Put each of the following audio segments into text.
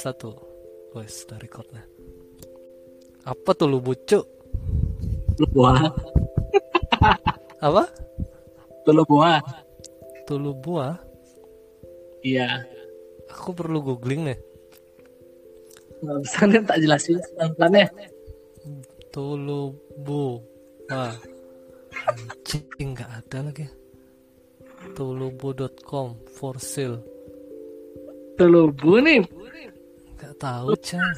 satu wes dari rekodnya apa tuh lu bucu Tulu buah. apa Tulu buah. tulu buah Iya. aku perlu googling nih Nggak bisa nih tak jelasin pelan-pelan ya. tulu buah anjing nggak ada lagi tulubu.com for sale Tulu bu nih. Tahu cah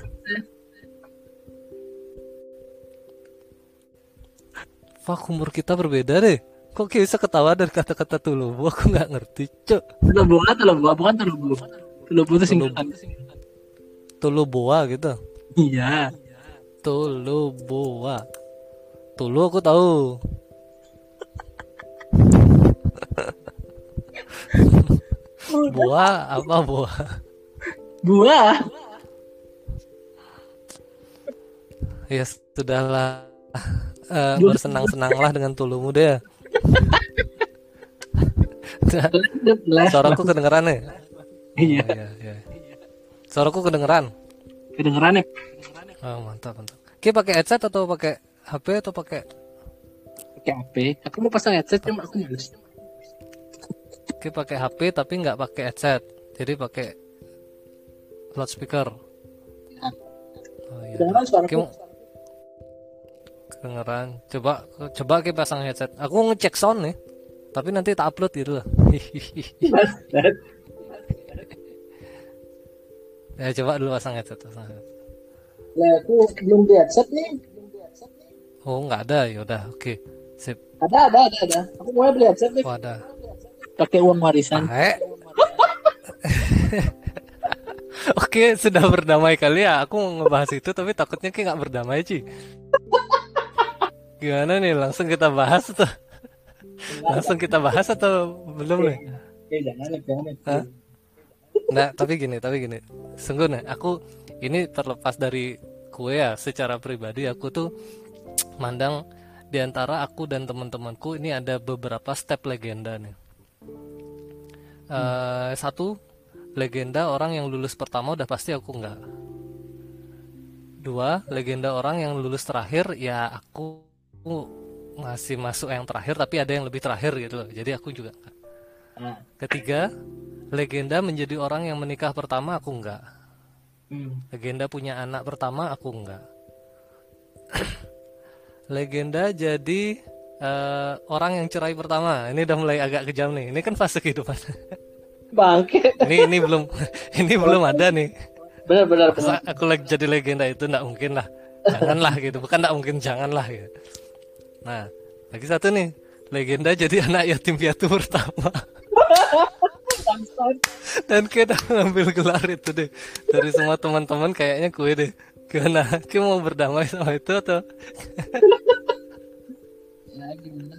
Fuck umur kita berbeda deh. Kok kayak bisa ketawa dari kata-kata tulubu Aku nggak ngerti cok. Tulu buah, tulu buah, bukan tulu bu. Tulu bu itu singkatan. Tuluboa gitu. Iya. Tuluboa Tulu aku tahu. Boa apa boa? Buah. Ya sudahlah Eh, Bersenang-senanglah dengan tulumu deh. Suaraku kedengeran nih Iya. Iya, iya. Suaraku kedengeran. Kedengeran ya? Oh, mantap, mantap. Ki pakai headset atau pakai HP atau pakai Pakai HP. Aku mau pasang headset cuma aku males. Ki pakai HP tapi nggak pakai headset. Jadi pakai loudspeaker. Oh iya. Kedengeran suara Ki mau- kedengeran. Coba coba Ki pasang headset. Aku ngecek sound nih. Tapi nanti tak upload gitu lah. ya coba dulu pasang headset. Pasang headset. Lah aku belum di headset nih. Oh nggak ada ya udah oke sip. Ada, ada, ada, ada. Aku mau beli headset nih. Oh ada. Pakai uang warisan. Oke, sudah berdamai kali ya. Aku mau ngebahas itu, tapi takutnya kayak nggak berdamai, Ci. Gimana nih? Langsung kita bahas tuh. Langsung kita bahas atau belum nih? Eh, jangan, jangan. Hah? Nah, tapi gini, tapi gini. Sungguh nih, aku ini terlepas dari kue ya, secara pribadi aku tuh mandang di antara aku dan teman-temanku ini ada beberapa step legenda nih. Eh, satu legenda orang yang lulus pertama udah pasti aku enggak. Dua legenda orang yang lulus terakhir ya aku masih masuk yang terakhir tapi ada yang lebih terakhir gitu loh. Jadi aku juga enggak. Nah, Ketiga, legenda menjadi orang yang menikah pertama aku enggak. hmm. Legenda punya anak pertama aku enggak. legenda jadi eh, orang yang cerai pertama. Ini udah mulai agak kejam nih. Ini kan fase kehidupan. Bangke. ini ini belum ini belum ada nih. Benar, benar, benar. Masa aku lagi jadi legenda itu enggak mungkin lah. Janganlah gitu. Bukan enggak mungkin janganlah gitu. Nah, lagi satu nih. Legenda jadi anak yatim piatu pertama. Dan kita ngambil gelar itu deh dari semua teman-teman kayaknya kue deh. Gimana? Kue mau berdamai sama itu atau? Ya, gimana?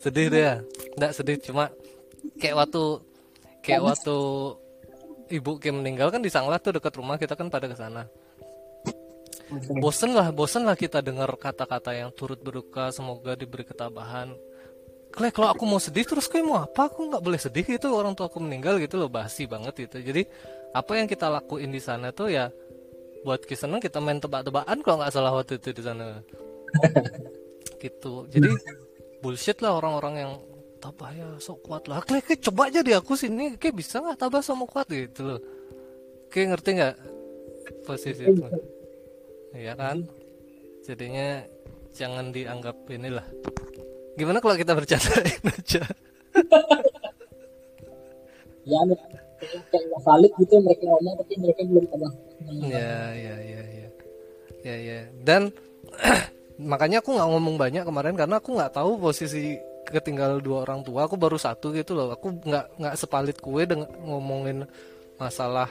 Sedih deh ya? Nggak sedih cuma kayak waktu kayak waktu ibu Kim meninggal kan di Sanglah tuh dekat rumah kita kan pada ke sana. Bosen lah, bosen lah kita dengar kata-kata yang turut berduka, semoga diberi ketabahan. Kle, kalau aku mau sedih terus kayak mau apa? Aku nggak boleh sedih gitu orang tua aku meninggal gitu loh, basi banget gitu. Jadi apa yang kita lakuin di sana tuh ya buat kisanan kita main tebak-tebakan kalau nggak salah waktu itu di sana. gitu. Jadi bullshit lah orang-orang yang tabah ya sok kuat lah. Kayak coba aja di aku sini, kayak bisa nggak tabah sama kuat gitu loh. Kayak ngerti nggak posisi itu? Iya kan? Jadinya jangan dianggap inilah. Gimana kalau kita bercandain aja? Ya, kayak kayak valid gitu mereka ngomong tapi mereka belum pernah. Ya, ya, ya, ya, ya, ya. Dan makanya aku nggak ngomong banyak kemarin karena aku nggak tahu posisi ketinggal dua orang tua. Aku baru satu gitu loh. Aku nggak nggak sepalit kue dengan ngomongin masalah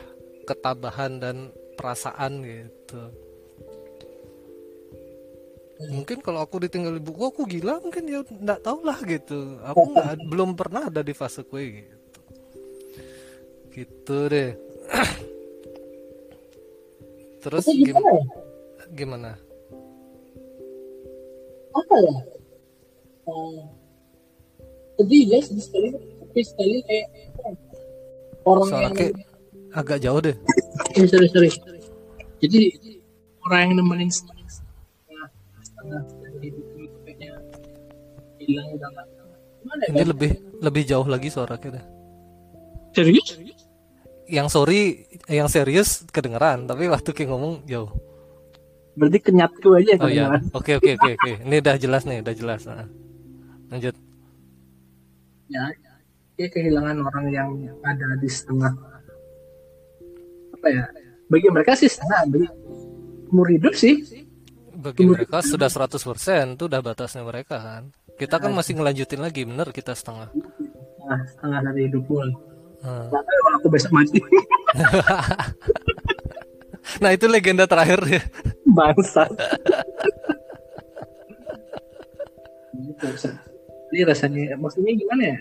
ketabahan dan perasaan gitu. Mungkin kalau aku ditinggal ibuku aku gila mungkin ya nggak tahu lah gitu. Aku nggak belum pernah ada di fase kue gitu. Gitu deh. Terus gim- gimana ya? gimana? Apa ya? Eh, sedih ya sedih sekali tapi sekali kayak ya? orang Soalnya yang kayak agak jauh deh. Eh, sorry sorry jadi orang yang nemenin setengah hidup itu kayaknya hilang udah nggak gimana Ini ya lebih lebih jauh lagi suara kita. serius Yang sorry, yang serius kedengeran, tapi waktu kayak ngomong jauh. berarti kenyatku aja Oh iya, kedengaran. oke oke oke oke. Ini udah jelas nih, udah jelas. Nah. Lanjut. ya dia kehilangan orang yang ada di setengah apa ya bagi mereka sih setengah bagi umur hidup sih Bagi mereka sudah 100% itu udah batasnya mereka kan. Kita kan masih ngelanjutin lagi, bener kita setengah. setengah setengah dari hidup gue Hmm. aku besok mati. Nah itu legenda terakhir ya. bangsa gitu ini rasanya maksudnya gimana ya?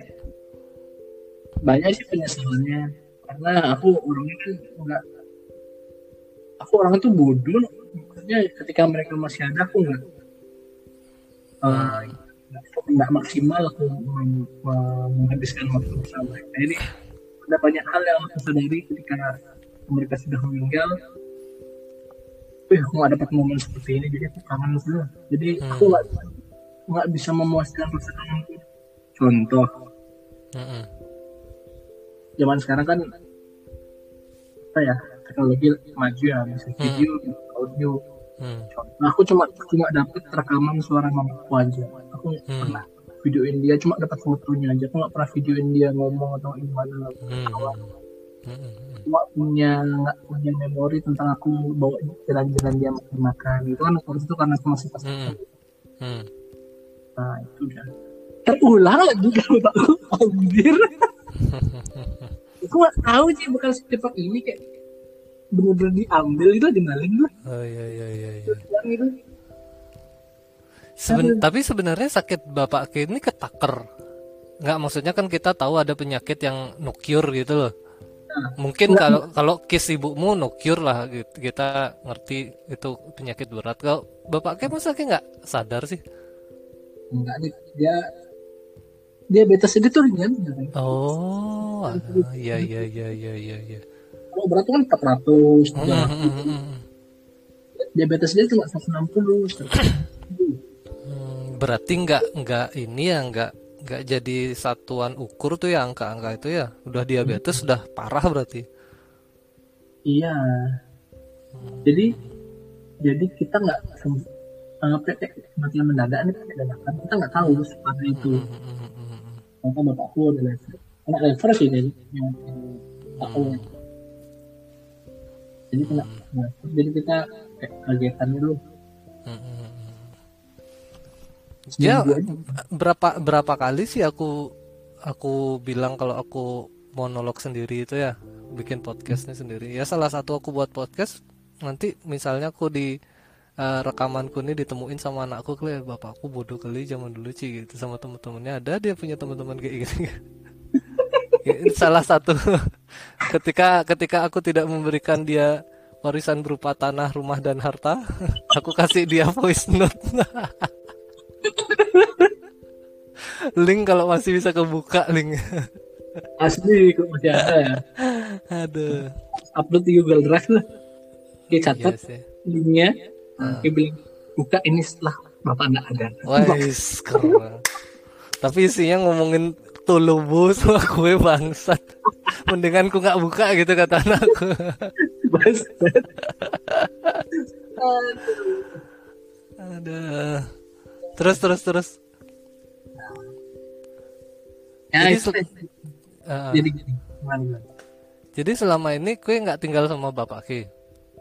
Banyak sih penyesalannya. Karena aku orangnya kan enggak aku orangnya tuh bodoh maksudnya ketika mereka masih ada aku enggak eh, nggak nggak maksimal aku menghabiskan waktu bersama mereka jadi ada banyak hal yang aku sadari ketika mereka sudah meninggal Wih, aku gak dapat momen seperti ini, jadi aku kangen semua. Jadi aku nggak nggak bisa memuaskan rasa kangenku. Contoh, Mm-mm. zaman sekarang kan apa ya teknologi maju ya, bisa video, bisa audio. Hmm. Nah, aku cuma cuma dapat rekaman suara mamaku aja. Aku nggak Hmm. pernah videoin dia, cuma dapat fotonya aja. Aku nggak pernah videoin dia ngomong atau gimana. Hmm. Hmm. Cuma punya nggak punya memori tentang aku bawa jalan-jalan dia makan makan itu kan waktu itu karena aku masih pas Hmm. Hmm. Nah itu udah terulang lagi kalau aku anjir. aku gak tahu sih bukan secepat ini kayak bener-bener diambil itu adrenalin lah Oh iya iya iya. iya. yang itu. Seben- tapi sebenarnya sakit bapak Ki ini ketaker. Nggak maksudnya kan kita tahu ada penyakit yang no cure gitu loh. Mungkin kalau kalau kis ibumu no cure lah gitu. Kita ngerti itu penyakit berat. Kalau bapak Ki masa Ki nggak sadar sih? Enggak dia dia diabetes itu ringan. Oh, alah, iya iya iya iya iya iya. Kalau berat tuh kan 400, Hmm, hmm, hmm, hmm. diabetes dia cuma 160. 170. Hmm, berarti nggak nggak ini ya nggak nggak jadi satuan ukur tuh ya angka-angka itu ya. Udah diabetes sudah parah berarti. Iya. Jadi jadi kita nggak anggapnya kayak kematian mendadak ini dadakan kita nggak tahu itu. Hmm, hmm, hmm, hmm, hmm. Maka bapakku ada lever. Anak lever sih jadi yang yang aku. Jadi kena lever. Jadi kita kayak kagetan dulu. Hmm, hmm, hmm. Ya berapa berapa kali sih aku aku bilang kalau aku monolog sendiri itu ya bikin podcastnya sendiri ya salah satu aku buat podcast nanti misalnya aku di eh, rekamanku ini ditemuin sama anakku kali bapakku bodoh kali zaman dulu sih gitu sama temen-temennya ada dia punya teman-teman kayak gini Ya, salah satu ketika ketika aku tidak memberikan dia warisan berupa tanah rumah dan harta aku kasih dia voice note link kalau masih bisa kebuka link Asli kok masih ada ya. aduh Upload di Google Drive lah. Iya catat sih linknya. Oke bilang buka ini setelah bapak nggak ada. Wais, keren. Tapi isinya ngomongin tulubu sama kue bangsat. Mendingan ku nggak buka gitu kata anakku. Bas. Aduh. Terus terus terus. Ya Jadi itu. se- Uh, Jadi. Gimana, jadi selama ini kue nggak tinggal sama bapak Ki.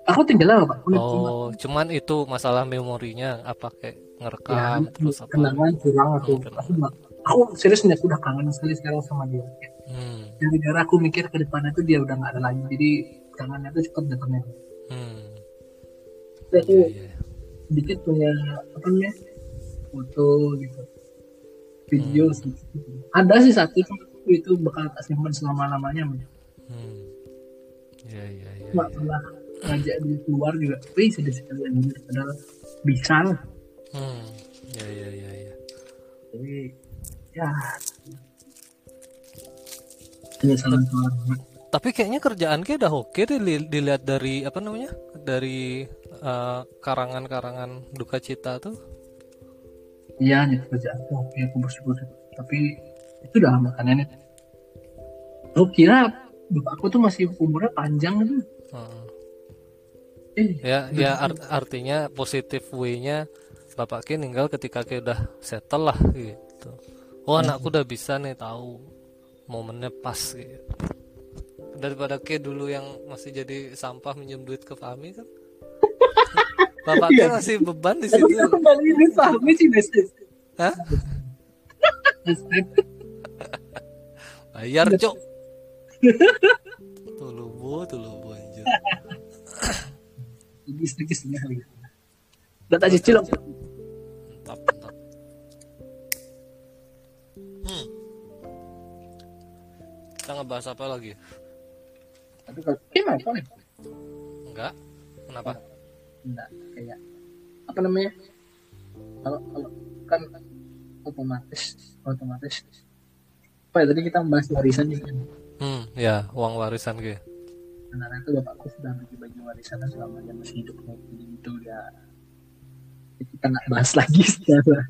Aku tinggal lah pak. Aku cuma Oh, cuman itu masalah memorinya apa kayak ya, ngerekam terus apa? kenangan kurang aku. Aku nggak. Aku serius nih aku udah kangen sekali sekarang sama dia. Hmm. Gara-gara aku mikir ke depannya tuh dia udah nggak ada lagi. Jadi kangennya tuh cepet datangnya. Hmm. Tapi aku Iya, iya. sedikit punya apa namanya foto gitu video Hmm. sedikit. ada sih satu itu bakal tak simpan selama lamanya Hmm. Iya iya iya. nggak pernah ngajak dia keluar juga wih sudah sekali anjir padahal bisa lah. Hmm. Iya iya iya iya. jadi ya tapi kayaknya kerjaan kayak udah oke deh li- dilihat dari apa namanya dari eh, karangan-karangan duka cita tuh. Iya nih kerjaan tuh oke aku bersyukur tapi itu udah makanya nih lu kira bapakku tuh masih umurnya panjang tuh Heeh. eh ya ya art- artinya positif way-nya bapak Ki ninggal ketika Ki udah settle lah gitu oh anakku udah bisa nih tahu momennya pas gitu. Daripada Ki dulu yang masih jadi sampah minjem duit ke Fahmi kan? Bapak Ki masih beban di situ. kembali ini pahami sih Hah? bayar cok tulubu tulubu anjir. Legis legis ya udah tak cicil kita ngebahas apa lagi? Tapi kalau gimana kok nih? Enggak. Kenapa? Enggak kayak apa namanya? Kalau kalau kan otomatis otomatis. Apa ya tadi kita membahas warisan juga hmm ya uang warisan gitu karena itu bapakku sudah bagi-bagi warisan selama dia masih hidup kayak gitu ya kita nggak bahas lagi secara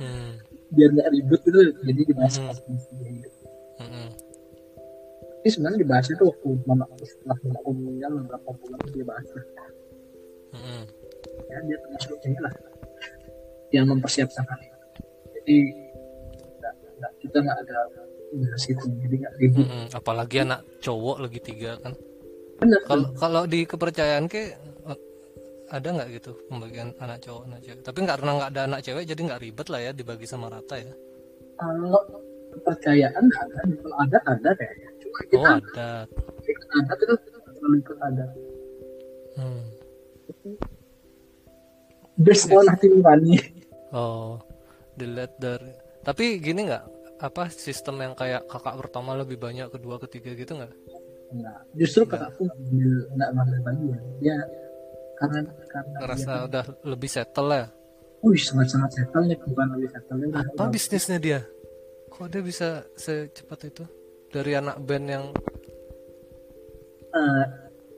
hmm. biar nggak ribet itu jadi dibahas Hmm. pas masih hidup. Hmm. Tapi sebenarnya dibahas itu waktu mama setelah mama meninggal beberapa bulan dia bahas lah. Hmm. ya dia termasuk ini lah. Yang mempersiapkan hal itu. Jadi nggak, nggak, kita nggak ada bahas itu. Jadi nggak ribut. Hmm. apalagi anak cowok lagi tiga kan? Benar kalau kalau di kepercayaan ke ada nggak gitu pembagian anak cowok anak cewek? Tapi nggak karena nggak ada anak cewek jadi nggak ribet lah ya dibagi sama rata ya. Kalau kepercayaan ada kalau ada ada kayaknya kita oh ada ikut adat. Itu kita nggak terlalu ikut adat hmm. based on hati nurani oh dilihat dari tapi gini nggak? Apa sistem yang kayak kakak pertama lebih banyak kedua ketiga gitu nggak? Enggak. justru kakakku nggak ngambil bagian dia karena karena ngerasa dia, udah lebih settle ya? Wih sangat sangat settle nih bukan lebih settle udah- apa bisnisnya dia? Kok dia bisa secepat itu dari anak band yang Eh,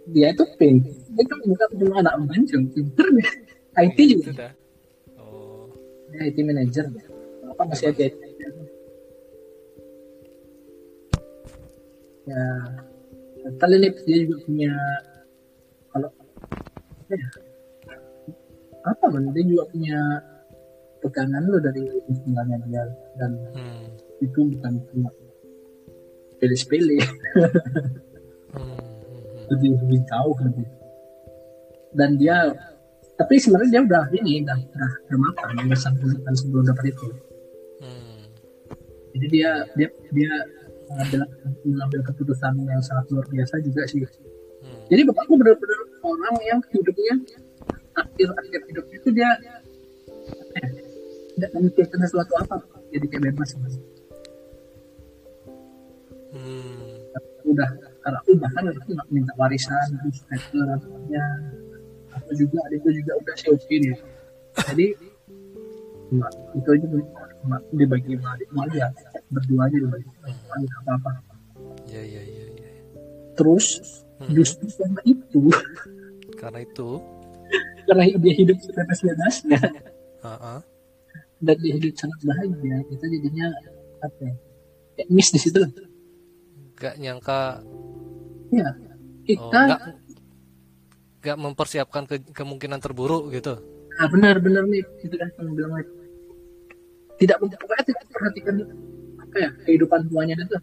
dia itu pin. Dia kan bukan cuma anak band cuma pinter dia. IT itu juga. dah. Oh. Dia IT manager. Dia apa masih ada ya ini dia juga punya kalau apa ya apa man dia juga punya pegangan lo dari istilahnya dia dan hmm. itu bukan cuma sepele-sepele Hmm. hmm. lebih lebih jauh lebih dan dia tapi sebenarnya dia udah ini udah udah, udah makan udah sampai sebelum dapat itu Hmm. jadi dia dia dia mengambil mengambil keputusan yang sangat luar biasa juga sih Hmm. jadi bapakku benar-benar orang yang hidupnya akhir akhir hidupnya itu dia tidak memikirkan sesuatu apa jadi kayak bebas mas Hmm. Udah karena aku bahkan aku nggak minta warisan terus namanya aku juga adikku juga udah sih oke dia jadi cuma itu aja cuma dibagi sama adikku aja berdua aja dibagi nggak apa apa ya ya ya ya terus Hmm. justru karena itu karena itu? karena dia hidup sebebas-bebasnya uh dan dia hidup sangat bahagia kita jadinya apa ya miss di situ lah gak nyangka ya oh, kita nggak nggak mempersiapkan ke- kemungkinan terburuk gitu. Nah benar-benar nih itu kan yang bilang Mike. tidak pokoknya tidak perhatikan apa ya kehidupan tuanya itu.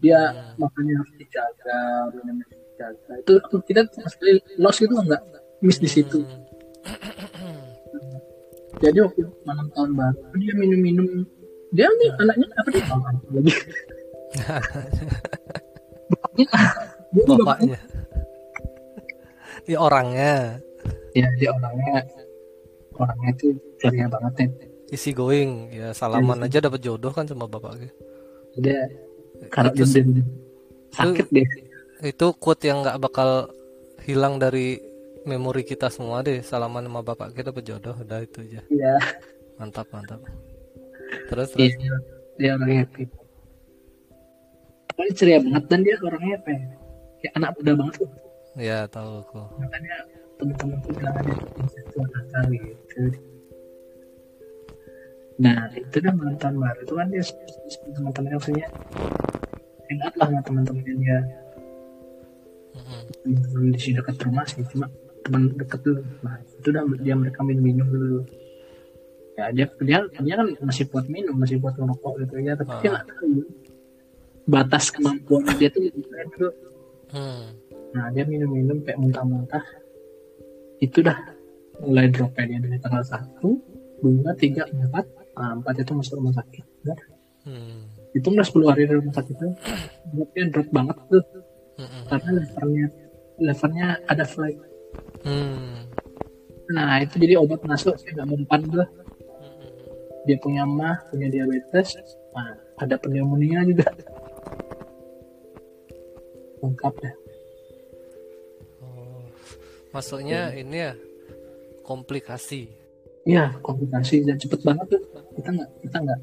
Dia Hmm. makannya harus dijaga minumnya harus dijaga. Itu kita sama sekali loss itu enggak miss di situ. Hmm. jadi waktu malam tahun baru dia minum-minum. Dia nih anaknya apa dia? Lagi bapaknya dia bapaknya. ya orangnya. Ya dia orangnya. Orangnya itu ceria banget ya isi going. Ya salaman aja dapat jodoh kan sama bapaknya. Dia karena Itu- dia dia- sakit deh itu quote yang nggak bakal hilang dari memori kita semua deh. Salaman sama bapak kita dapat jodoh. Udah itu aja. Iya, mantap mantap. Terus dia, terus? dia orangnya happy. Pokoknya ceria banget dan dia orangnya apa ya? kayak anak muda banget. Tuh ya tahu aku. Makanya teman-teman tuh bilang ada intelektual nakal gitu. Nah itu dah mantan baru. Itu kan dia teman-temannya maksudnya. Hangout lah sama teman-temannya dia. Mm-mm. di sini dekat rumah sih cuma teman dekat tuh nah itu dah dia mereka minum-minum dulu. Ya dia dia dia kan masih buat minum masih buat merokok gitu. Ya tapi dia Ah. nggak tahu batas kemampuan dia tuh gitu Hmm. nah dia minum-minum kayak muntah-muntah itu dah mulai dropnya dia dari tanggal satu dua tiga empat nah, empat itu masuk rumah sakit Udah. Hmm. itu udah 10 hari di rumah sakit itu dropnya drop banget tuh Mm-mm. karena levelnya levelnya ada flag Hmm. nah itu jadi obat masuk saya nggak mempan tuh Mm-mm. dia punya mah punya diabetes nah, ada pneumonia juga lengkap ya. Oh. Masuknya ini ya komplikasi. iya komplikasi dan cepet banget tuh. Kita nggak kita nggak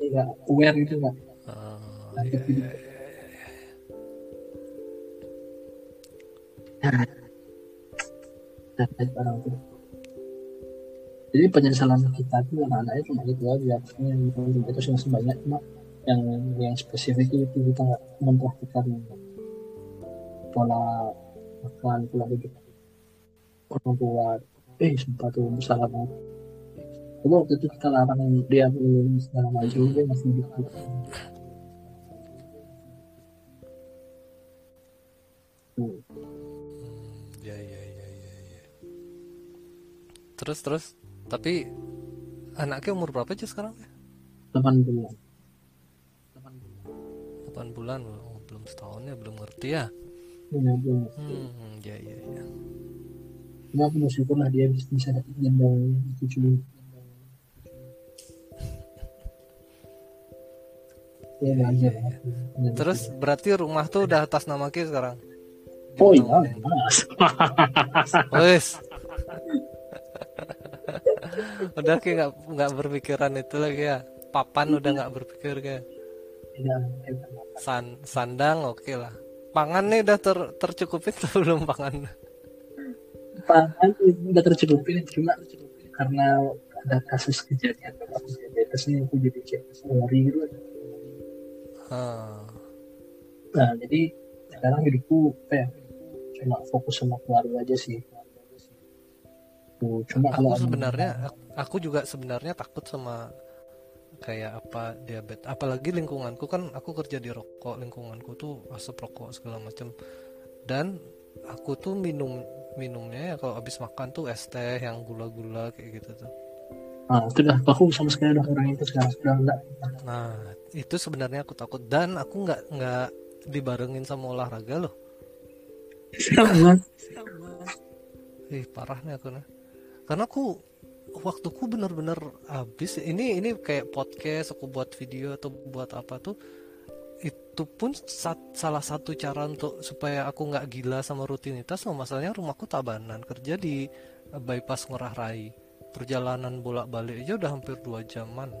nggak aware gitu nggak. Oh, iya, gitu. Nah, capek orang tuh. Jadi penyesalan kita tuh anak-anaknya cuma itu aja maksudnya yang itu sih masih banyak cuma yang yang spesifik itu kita nggak mempraktikkan pola makan pola hidup orang tua eh sumpah tuh salah banget Coba waktu itu kita larang dia minum segala macam dia masih gitu Tuh. ya ya ya ya ya. Terus terus tapi anaknya umur berapa aja sekarang? 8 bulan 8 bulan oh, belum setahun ya belum ngerti ya. Iya, belum. Hmm, ya ya ya. Cuma aku bersyukur lah dia bisa, bisa dapat gendong cucu. Ya, belajar. Ya, Terus berarti rumah tuh udah atas nama Ki sekarang. Oh iya, mas. Wes. udah kayak nggak nggak berpikiran itu lagi ya. Papan udah nggak berpikir kayak san sandang oke lah. Pangan nih udah ter tercukupin atau belum pangan? pangan udah tercukupin cuma karena ada kasus kejadian diabetesnya aku jadi kayak worry gitu. Ah, Nah, jadi sekarang hidupku ya? Cuma fokus sama keluarga aja sih. Tuh, cuma aku sebenarnya aku juga sebenarnya takut sama kayak apa diabetes apalagi lingkunganku kan aku kerja di rokok lingkunganku tuh asap rokok segala macam dan aku tuh minum minumnya ya kalau habis makan tuh es teh yang gula-gula kayak gitu tuh Nah, itu dah aku sama sekali udah orang itu sekarang sudah enggak. nah itu sebenarnya aku takut dan aku nggak nggak dibarengin sama olahraga loh Sama. Ih parah nih aku nih. Karena aku waktuku bener-bener habis. Ini ini kayak podcast aku buat video atau buat apa tuh. Itu pun sat- salah satu cara untuk supaya aku nggak gila sama rutinitas loh masalahnya rumahku tabanan. Kerja di eh, bypass Ngurah Rai. Perjalanan bolak-balik aja udah hampir dua jaman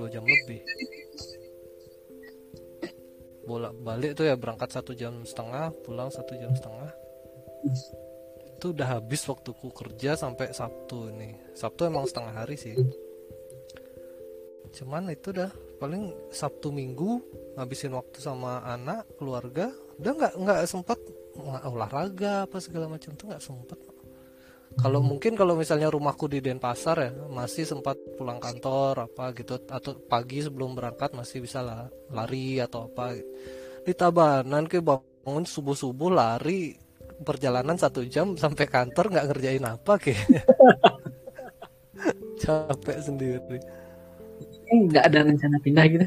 dua jam lebih. Bolak-balik tuh ya berangkat satu jam setengah pulang satu jam setengah itu udah habis waktuku kerja sampai Sabtu ini. Sabtu emang setengah hari sih. Cuman itu dah paling Sabtu Minggu ngabisin waktu sama anak keluarga udah nggak nggak sempat olahraga apa segala macam tuh nggak sempat kalau mungkin kalau misalnya rumahku di Denpasar ya masih sempat pulang kantor apa gitu atau pagi sebelum berangkat masih bisa lah lari atau apa. Di Tabanan ke bangun subuh subuh lari perjalanan satu jam sampai kantor nggak ngerjain apa kayaknya capek sendiri Eh, nggak ada rencana pindah gitu.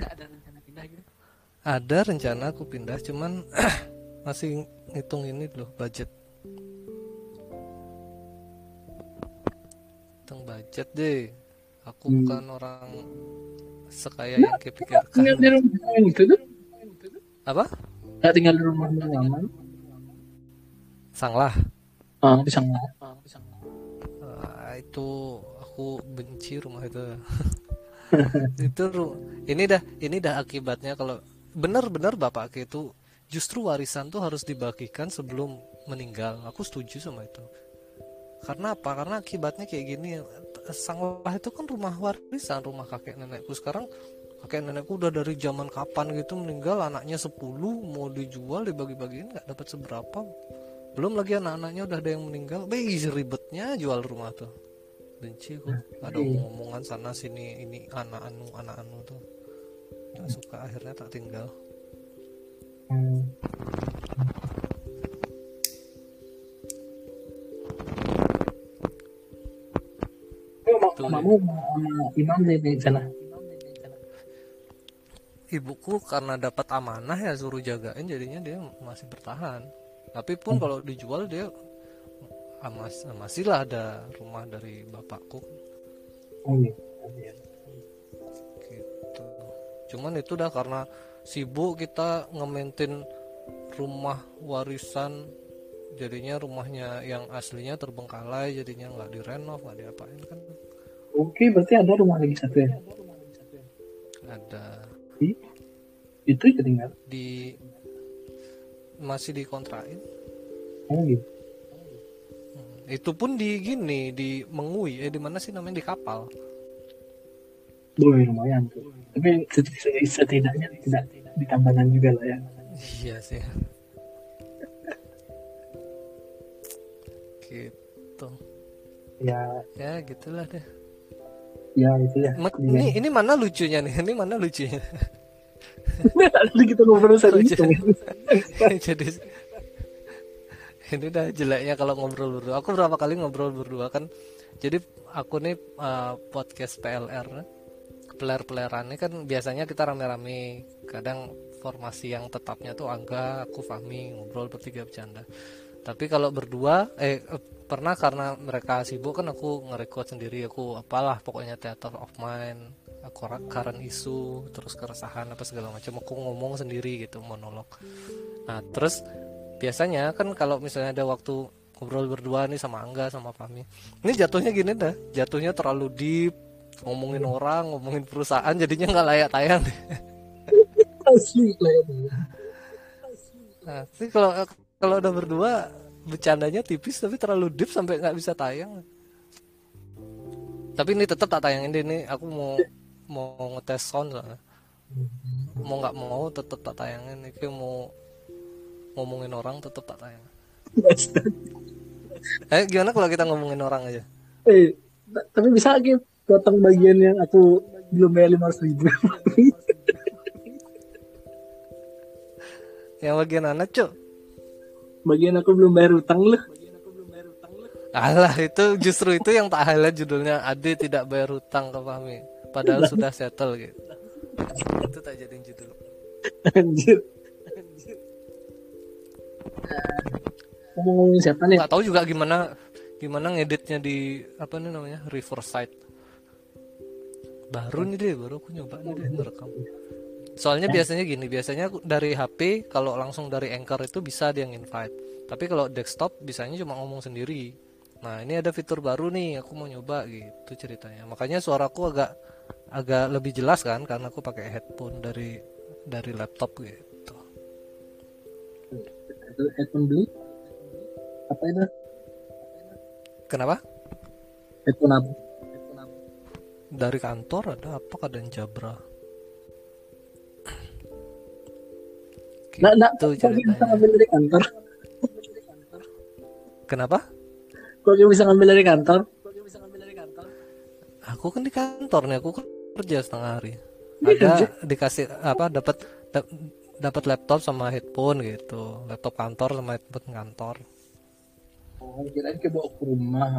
ada rencana aku pindah cuman masih ngitung ini loh budget hitung budget deh aku Hmm. bukan orang sekaya yang kepikirkan Tinggal di rumah itu tuh. apa Nggak tinggal di rumah yang nyaman. Sanglah Ah, di sana. Ah, itu aku benci rumah itu. Itu ru- ini dah ini dah akibatnya kalau benar-benar bapak aku itu justru warisan tuh harus dibagikan sebelum meninggal. Aku setuju sama itu. Karena apa? Karena akibatnya kayak gini. Sanglah itu kan rumah warisan rumah kakek nenekku. Sekarang kakek nenekku udah dari zaman kapan gitu meninggal anaknya 10 mau dijual dibagi-bagiin nggak dapat seberapa belum lagi anak-anaknya udah ada yang meninggal. Bih, ribetnya jual rumah tuh. Benci kok ada omongan sana sini ini anak anu anak anu tuh. Nggak suka akhirnya tak tinggal. Mamamu sama imam di di sana. ibuku karena dapat amanah ya suruh jagain jadinya dia masih bertahan tapi pun kalau dijual dia mas, masih lah ada rumah dari bapakku Oh, iya. gitu cuman itu dah karena sibuk kita nge-maintain rumah warisan jadinya rumahnya yang aslinya terbengkalai jadinya nggak direnov nggak diapain kan Oke, berarti ada rumah lagi satu ya? ada Ih, Itu ya tinggal. di masih dikontrain Oh gitu. itu pun di gini di Mengui eh di mana sih namanya? Di kapal. Boleh lumayan. Tuh. Tapi set- setidaknya tidak di tambahan juga lah ya. iya sih. Gitu. Ya, ya gitulah deh. Ya itu ya. Ini ini mana lucunya nih? Ini mana lucunya Tadi kita ngobrol serius. jadi, ini udah jeleknya kalau ngobrol berdua. Aku berapa kali ngobrol berdua kan. Jadi aku nih uh, podcast PLR peler-pelerannya kan biasanya kita rame-rame. Kadang formasi yang tetapnya tuh Angga aku Fahmi ngobrol bertiga bercanda tapi kalau berdua eh pernah karena mereka sibuk kan aku nge-record sendiri aku apalah pokoknya theater of mind aku current isu terus keresahan apa segala macam aku ngomong sendiri gitu monolog nah terus biasanya kan kalau misalnya ada waktu ngobrol berdua nih sama Angga sama Fahmi ini jatuhnya gini dah jatuhnya terlalu deep ngomongin orang ngomongin perusahaan jadinya nggak layak tayang. Asli lah itu. nah kalau kalau udah berdua bercandanya tipis tapi terlalu deep sampai nggak bisa tayang. Tapi ini tetap tak tayangin deh ini aku mau mau ngetes sound soalnya mau nggak mau tetap tak tayangin. Ini mau ngomongin orang tetap tak tayang. Eh gimana kalau kita ngomongin orang aja? Eh, ta- tapi bisa lagi potong bagian yang aku belum bayar lima ratus ribu. yang bagian anak cuk bagian aku belum bayar utang loh. Alah itu justru itu yang tak highlight judulnya. Ade tidak bayar hutang ke Fahmi. Padahal sudah settle gitu. Itu tak jadiin judul. Anjir. Siapa nih? nggak tahu juga gimana gimana ngeditnya di apa nih namanya Riverside. Baru nih deh baru aku nyoba nih deh ngerekam soalnya biasanya gini biasanya dari HP kalau langsung dari Anchor itu bisa dia invite. Tapi kalau desktop bisanya cuma ngomong sendiri. Nah ini ada fitur baru nih aku mau nyoba gitu ceritanya. Makanya suaraku agak agak lebih jelas kan karena aku pakai headphone dari dari laptop gitu. Itu headphone beli? Apa itu? kenapa? Headphone apa? dari kantor ada apa kadang Jabra Nah, nah, dia bisa ngambil dari kantor? Kenapa? Kok dia bisa ngambil dari kantor? Aku kan di kantor nih, aku kerja setengah hari. Ada dikasih apa dapat dap- dapat laptop sama headphone gitu. Laptop kantor sama headphone kantor. Oh, kirain kayak bawa ke rumah.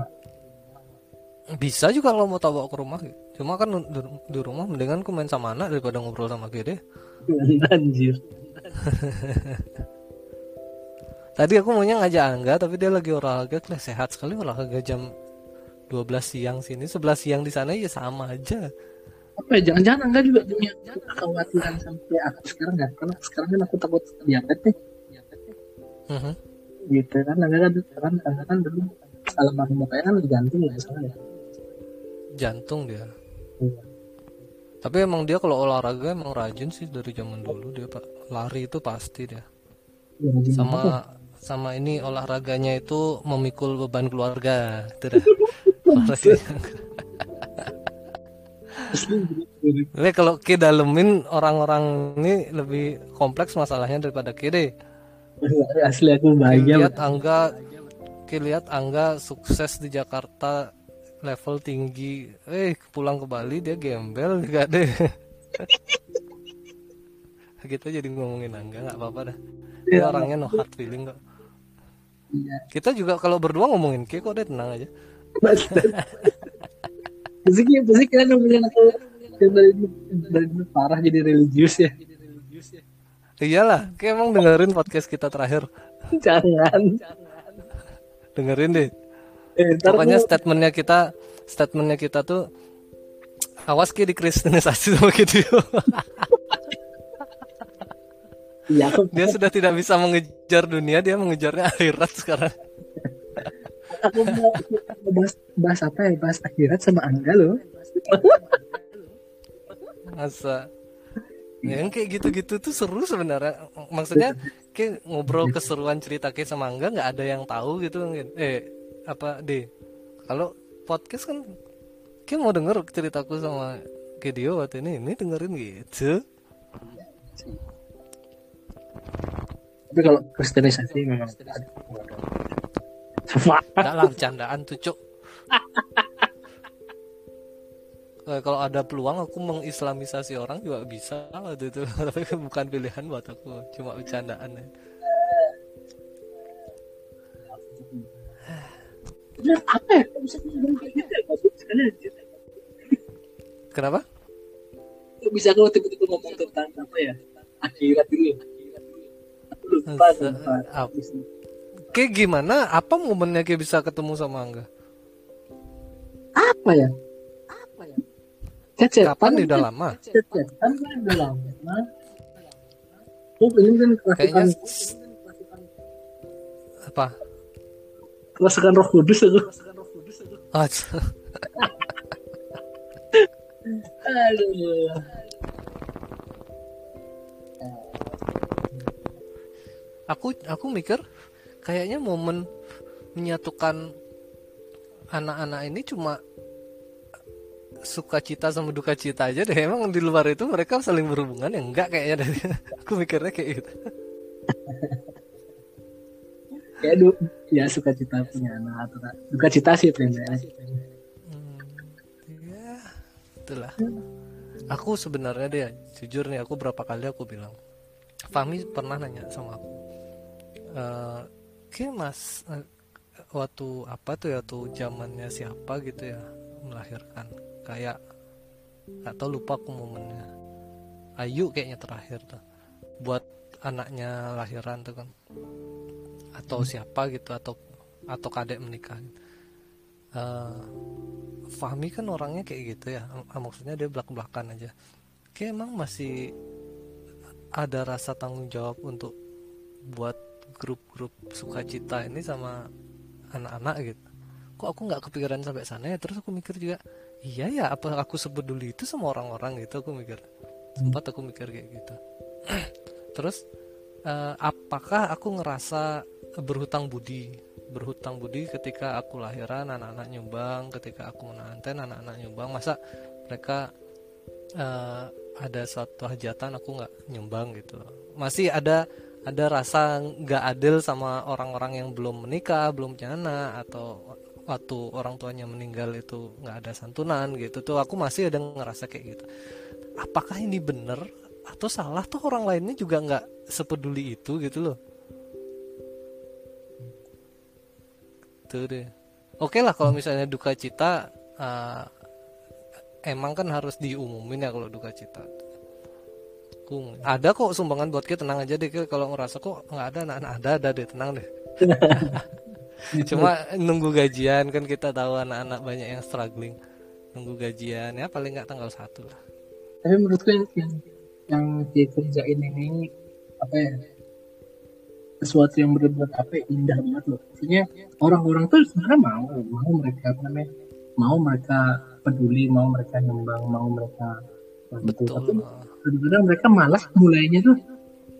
Bisa juga kalau mau bawa ke rumah. Cuma kan di, rumah mendingan aku main sama anak daripada ngobrol sama Gede. Anjir. Tadi aku maunya ngajak Angga tapi dia lagi olahraga Kles, sehat sekali olahraga jam 12 siang sini 11 siang di sana ya sama aja Apa ya? Jangan-jangan enggak juga punya kekhawatiran sampai aku sekarang ya? Karena sekarang kan aku takut diabetes nih. Mhm. Gitu kan, enggak kan, kan, kan, kan dulu almarhum bapaknya kan jantung ya salah ya. jantung dia Iya. tapi emang dia kalau olahraga emang rajin sih dari zaman dulu dia pak lari itu pasti dia. Ya, apa? sama sama ini olahraganya itu memikul beban keluarga itu dah. Tapi kalau ke dalemin orang-orang ini lebih kompleks masalahnya daripada deh asli aku bahagia lihat Angga Ki lihat Angga sukses di Jakarta level tinggi. Eh pulang ke Bali dia gembel gak deh kita jadi ngomongin Angga nggak apa-apa dah. Dia orangnya no hard feeling kok. Iya. kita juga kalau berdua ngomongin Ki kok deh tenang aja. Pasti pasti kalian ngomongin dari dari parah jadi religius ya. iyalah Ki emang dengerin podcast kita terakhir. Jangan. dengerin deh. Eh, pokoknya statementnya kita statementnya kita tuh awas Ki dikristenisasi sama gitu Iya. Aku dia sudah tidak bisa mengejar dunia dia mengejarnya akhirat sekarang. Aku mau bahas, bahas apa ya? Bahas akhirat sama Angga loh. masa? Ya, yang kayak gitu-gitu tuh seru sebenarnya. Maksudnya kayak ngobrol keseruan cerita kayak sama Angga nggak ada yang tahu gitu. Mungkin eh apa deh kalau podcast kan kayak mau denger ceritaku sama dia waktu ini. Ini dengerin gitu Tapi kalau kristenisasi memang. Enggak lah bercandaan tuh cuk Eh, kalau ada peluang aku mengislamisasi orang juga bisa waktu itu tapi bukan pilihan buat aku cuma bercandaan ya. Apa ya? Gitu ya? Bisa aja? kenapa Kok bisa kalau tiba-tiba ngomong tentang apa ya? Akhirat dulu. Aku lupa Masa- tentang apa? kayak gimana apa momennya kayak bisa ketemu sama Angga apa ya? Apa ya? Cecetan kapan udah lama Cecetan kan udah lama. Oh ini kan kerasukan apa kerasukan roh kudus aku. Ah, Aduh. Aku aku mikir kayaknya momen menyatukan anak-anak ini cuma sukacita sama duka cita aja deh. Emang di luar itu mereka saling berhubungan? Ya enggak kayaknya deh. Aku mikirnya kayak gitu. Kayak du ya suka cita punya anak atau. Duka cita sih prinsipnya. Hmm, ya itulah. Aku sebenarnya deh jujur nih aku berapa kali aku bilang Fahmi pernah nanya sama aku eh kayak mas eh, waktu apa tuh ya tuh zamannya siapa gitu ya melahirkan. Kayak atau lupa aku momennya. Ayu kayaknya terakhir tuh buat anaknya lahiran tuh kan. Atau siapa gitu atau atau kadek menikah Eh, Fahmi kan orangnya kayak gitu ya maksudnya dia belak belakan aja. Kayak emang masih ada rasa tanggung jawab untuk buat grup-grup sukacita ini sama anak-anak gitu. Kok aku nggak kepikiran sampai sana ya? Terus aku mikir juga iya ya apa aku sepeduli itu sama orang-orang gitu? Aku mikir. Sempat aku mikir kayak gitu. Terus eh, apakah aku ngerasa berhutang budi? Berhutang budi ketika aku lahiran anak-anak nyumbang ketika aku menanten anak-anak nyumbang. Masa mereka eh, ada suatu hajatan aku nggak nyumbang gitu? Masih ada ada rasa nggak adil sama orang-orang yang belum menikah belum punya anak atau waktu orang tuanya meninggal itu nggak ada santunan gitu tuh aku masih ada ngerasa kayak gitu. Apakah ini bener atau salah? Tuh orang lainnya juga nggak sepeduli itu gitu loh. Tuh deh. Oke lah kalau misalnya duka cita eh, emang kan harus diumumin ya kalau duka cita Ada kok sumbangan buat kita tenang aja deh kalau ngerasa kok nggak ada nah, nah, ada ada deh tenang deh cuma nunggu gajian kan kita tahu anak-anak banyak yang struggling nunggu gajian ya paling nggak tanggal satu lah Tapi menurutku yang yang, yang dikerjain ini apa ya? Sesuatu yang benar-benar apa ya, indah banget loh. Maksudnya orang-orang tuh sebenarnya mau, mau mereka apa namanya? Mau mereka peduli, mau mereka nyumbang, mau mereka bantu. betul Tapi kadang-kadang mereka malas mulainya tuh.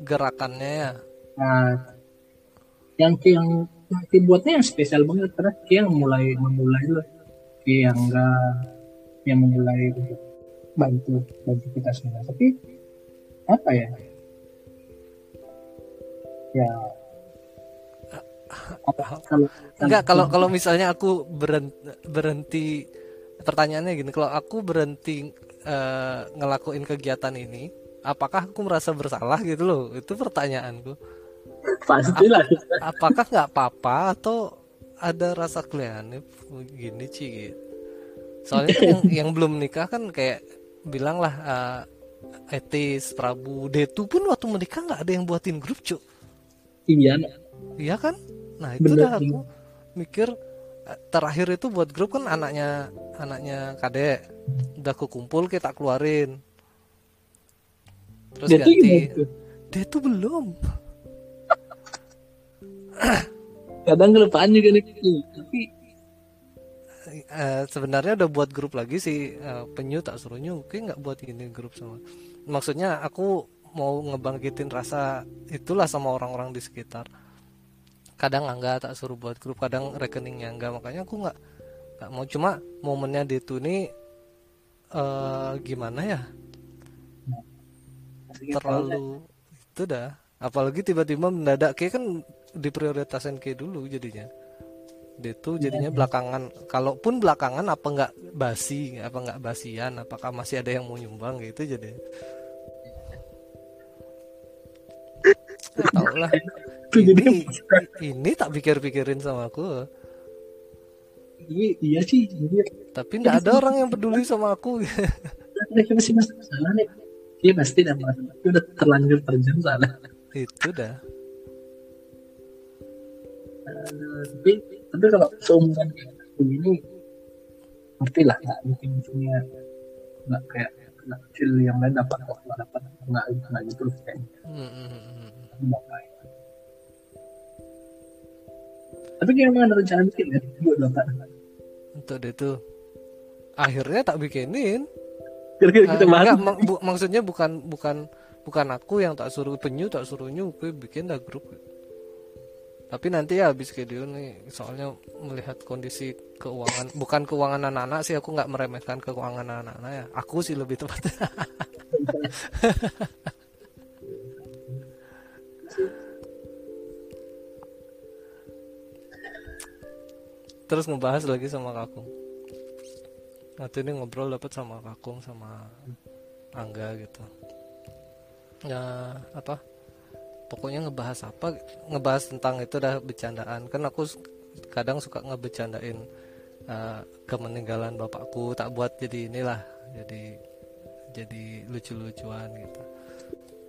Gerakannya ya. Nah yang yang yang kayak buatnya yang spesial banget karena kayak yang mulai memulai loh kayak yang enggak yang memulai untuk bantu bantu kita semua. Tapi apa ya? Ya. Kalau Enggak, kalau kalau misalnya aku berhenti, berhenti pertanyaannya gini, kalau aku berhenti eh, ngelakuin kegiatan ini, apakah aku merasa bersalah gitu loh? Itu pertanyaanku. pasti lah Apakah nggak apa-apa atau ada rasa kelihatannya gini Ci gitu. Soalnya kan yang, yang belum nikah kan kayak bilang lah eh, Etis, Prabu, Detu pun waktu menikah nggak ada yang buatin grup cuk. iya Iya kan? Nah itu Bener, dah aku mikir terakhir itu buat grup kan anaknya anaknya kadek udah aku kumpul kita keluarin. Terus dia ganti. tuh? Dia tuh belum. Kadang kelupaan juga nih. Tapi Eh, sebenarnya udah buat grup lagi sih. Eh, penyu tak suruh nyu kayak nggak buat ini grup sama maksudnya aku mau ngebangkitin rasa itulah sama orang-orang di sekitar kadang enggak tak suruh buat grup kadang rekeningnya enggak makanya aku nggak nggak mau. Cuma momennya di itu nih eh gimana ya? Terlalu itu dah. Apalagi tiba-tiba mendadak kayak kan diprioritasin kayak dulu jadinya. Dia tuh jadinya belakangan. Kalaupun belakangan apa nggak basi apa nggak basian apakah masih ada yang mau nyumbang gitu jadi. Tahu lah Itu jadi ini, ini tak pikir-pikirin sama aku. Iya, iya sih jadi tapi nggak ada orang yang peduli sama aku. Mereka masih masih salah nih. Dia pasti udah merasa itu udah terlanjur terjun salah itu dah. Aduh, tapi tapi kalau seumuran begini ngerti lah nggak mungkin punya nggak kayak anak kecil yang lain dapat kok nggak dapat nggak nggak gitu kayaknya Hmm, Tapi kayak. kayak emang ada rencana bikin ya? Dua dua kan untuk dia tuh. Akhirnya tak bikinin. Kira-kira kita Ah, bahas enggak, mak- bu- maksudnya bukan bukan bukan aku yang tak suruh penyu tak suruh nyu gue bikin dah grup. Tapi nanti ya habis video nih soalnya melihat kondisi keuangan bukan keuangan anak-anak sih aku nggak meremehkan keuangan anak-anak ya. Aku sih lebih tepatnya terus ngebahas lagi sama kakung. Nanti ini ngobrol dapat sama kakung sama angga gitu. Ya apa? Pokoknya ngebahas apa ngebahas tentang itu dah bercandaan. Kan aku kadang suka ngebecandain eh, kemeninggalan bapakku tak buat jadi inilah jadi jadi lucu-lucuan gitu.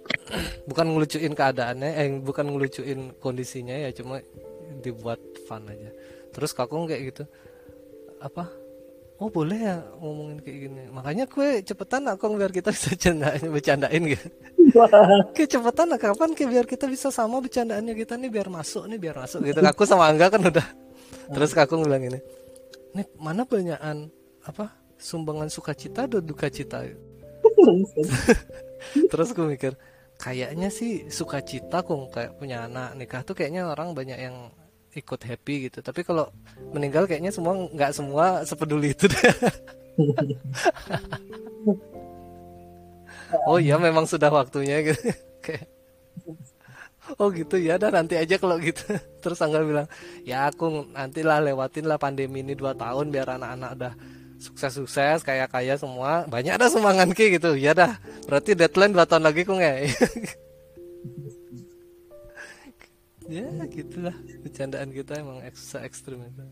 Bukan ngelucuin keadaannya eh bukan ngelucuin kondisinya ya cuma dibuat fun aja terus kakung kayak gitu apa oh boleh ya ngomongin kayak gini makanya gue cepetan akong biar kita bisa bercandain bercandain gitu Kayak cepetan lah kapan kayak biar kita bisa sama bercandaannya kita nih biar masuk nih biar masuk gitu. Aku sama Angga kan udah. Terus kakung bilang ini, nih mana banyakan apa sumbangan sukacita atau duka cita? Terus gue mikir kayaknya sih sukacita kong kayak punya anak nikah tuh kayaknya orang banyak yang ikut happy gitu. Tapi kalau meninggal kayaknya semua nggak semua sepeduli itu. deh. oh iya memang sudah waktunya gitu. Kayak Oh gitu ya, dah nanti aja kalau gitu. Terus Angga bilang, ya aku nantilah lewatin lah pandemi ini dua tahun biar anak-anak udah sukses-sukses, kaya-kaya semua. Banyak ada sumbangan ki gitu. Ya dah, berarti deadline dua tahun lagi kung ya. Ya gitulah. Bercandaan kita emang eksa ekstrim itu.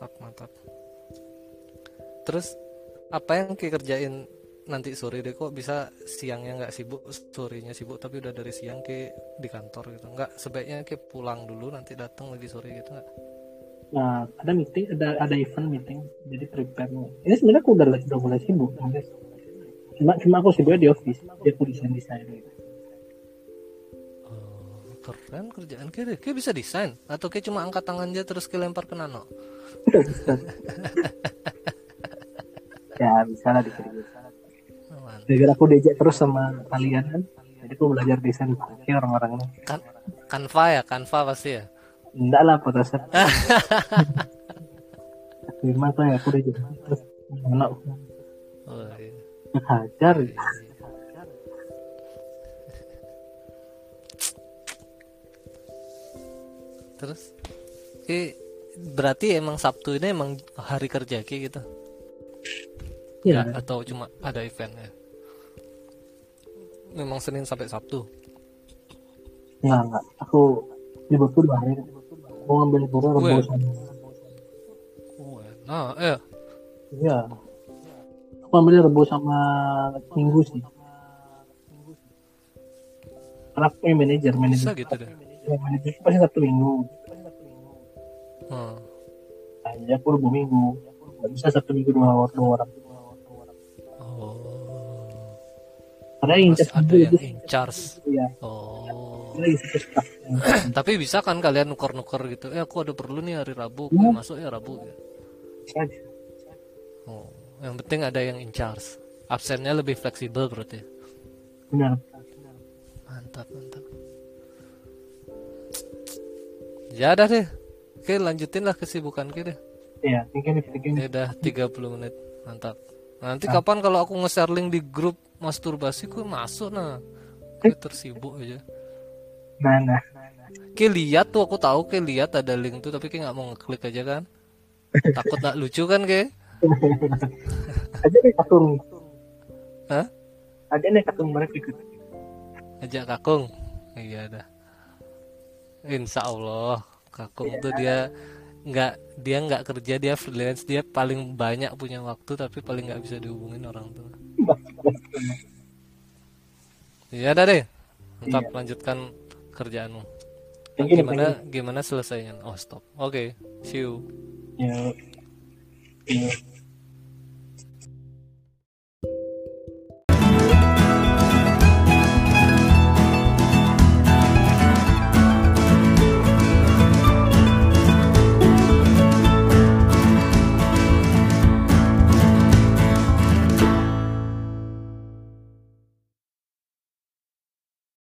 Mantap, mantap. Terus apa yang kerjain nanti sore deh? Kok bisa siangnya nggak sibuk? Sorenya sibuk tapi udah dari siang ke di kantor gitu. Nggak sebaiknya ke pulang dulu nanti datang lagi sore gitu nggak? Nah ada meeting ada ada event meeting. Jadi prepare ini sebenarnya aku udah udah mulai sibuk. Cuma cuma aku sibuknya di office dia aku desain desain gitu oh, keren kerjaan. Ke ke bisa desain? Atau ke cuma angkat tangan aja terus ke lempar ke nano ya bisa lah mantap. gara aku diajak terus sama kalian kan. Jadi aku belajar desain pakai orang-orang ini. Kan Canva ya? Canva pasti ya? Enggak lah Photoshop terima tuh ya aku jadi. Terus oh, iya. Hajar terus? Ki, berarti emang Sabtu ini emang hari kerja Ki gitu? Ya Ya, atau cuma ada event ya? Memang Senin sampai Sabtu? Enggak enggak aku libur tuh dua hari mau ngambil libur Gue. rebusan oh, nah eh. Iya aku ambil rebus sama minggu sih. Karena aku yang manajer. Bisa manajer gitu deh. Ya, manajer pasti satu minggu. Hmm. nah, jadi aku rebu minggu. Nggak bisa satu minggu dua orang dua orang. Oh. Karena yang Mas ada yang in charge ya oh. Tapi bisa kan kalian nuker-nuker gitu. Eh aku ada perlu nih hari Rabu gue masuk ya Rabu ya saja oh yang penting ada yang in charge. Absennya lebih fleksibel berarti. Benar. Mantap mantap. Ya udah deh. Oke lanjutin lah kesibukan kita deh. Ya mungkin ya udah 30 menit. Mantap. Nanti kapan kalau aku nge-share link di grup masturbasi ku masuk nah? Gue tersibuk aja. Nah nah. Oke lihat tuh aku tahu ke lihat ada link tuh tapi kayak nggak mau ngeklik aja kan? Takut nggak lucu kan ke ada nih kakung. Hah? ada nih kakung mereka ikut. Ajak kakung? Iya dah. Insya Allah kakung tuh dia nggak dia nggak kerja dia freelance dia paling banyak punya waktu tapi paling nggak bisa dihubungin orang tua. Iya dah deh. Tetap lanjutkan kerjaanmu. Gimana gimana selesainya? Oh stop. Oke see you ya ya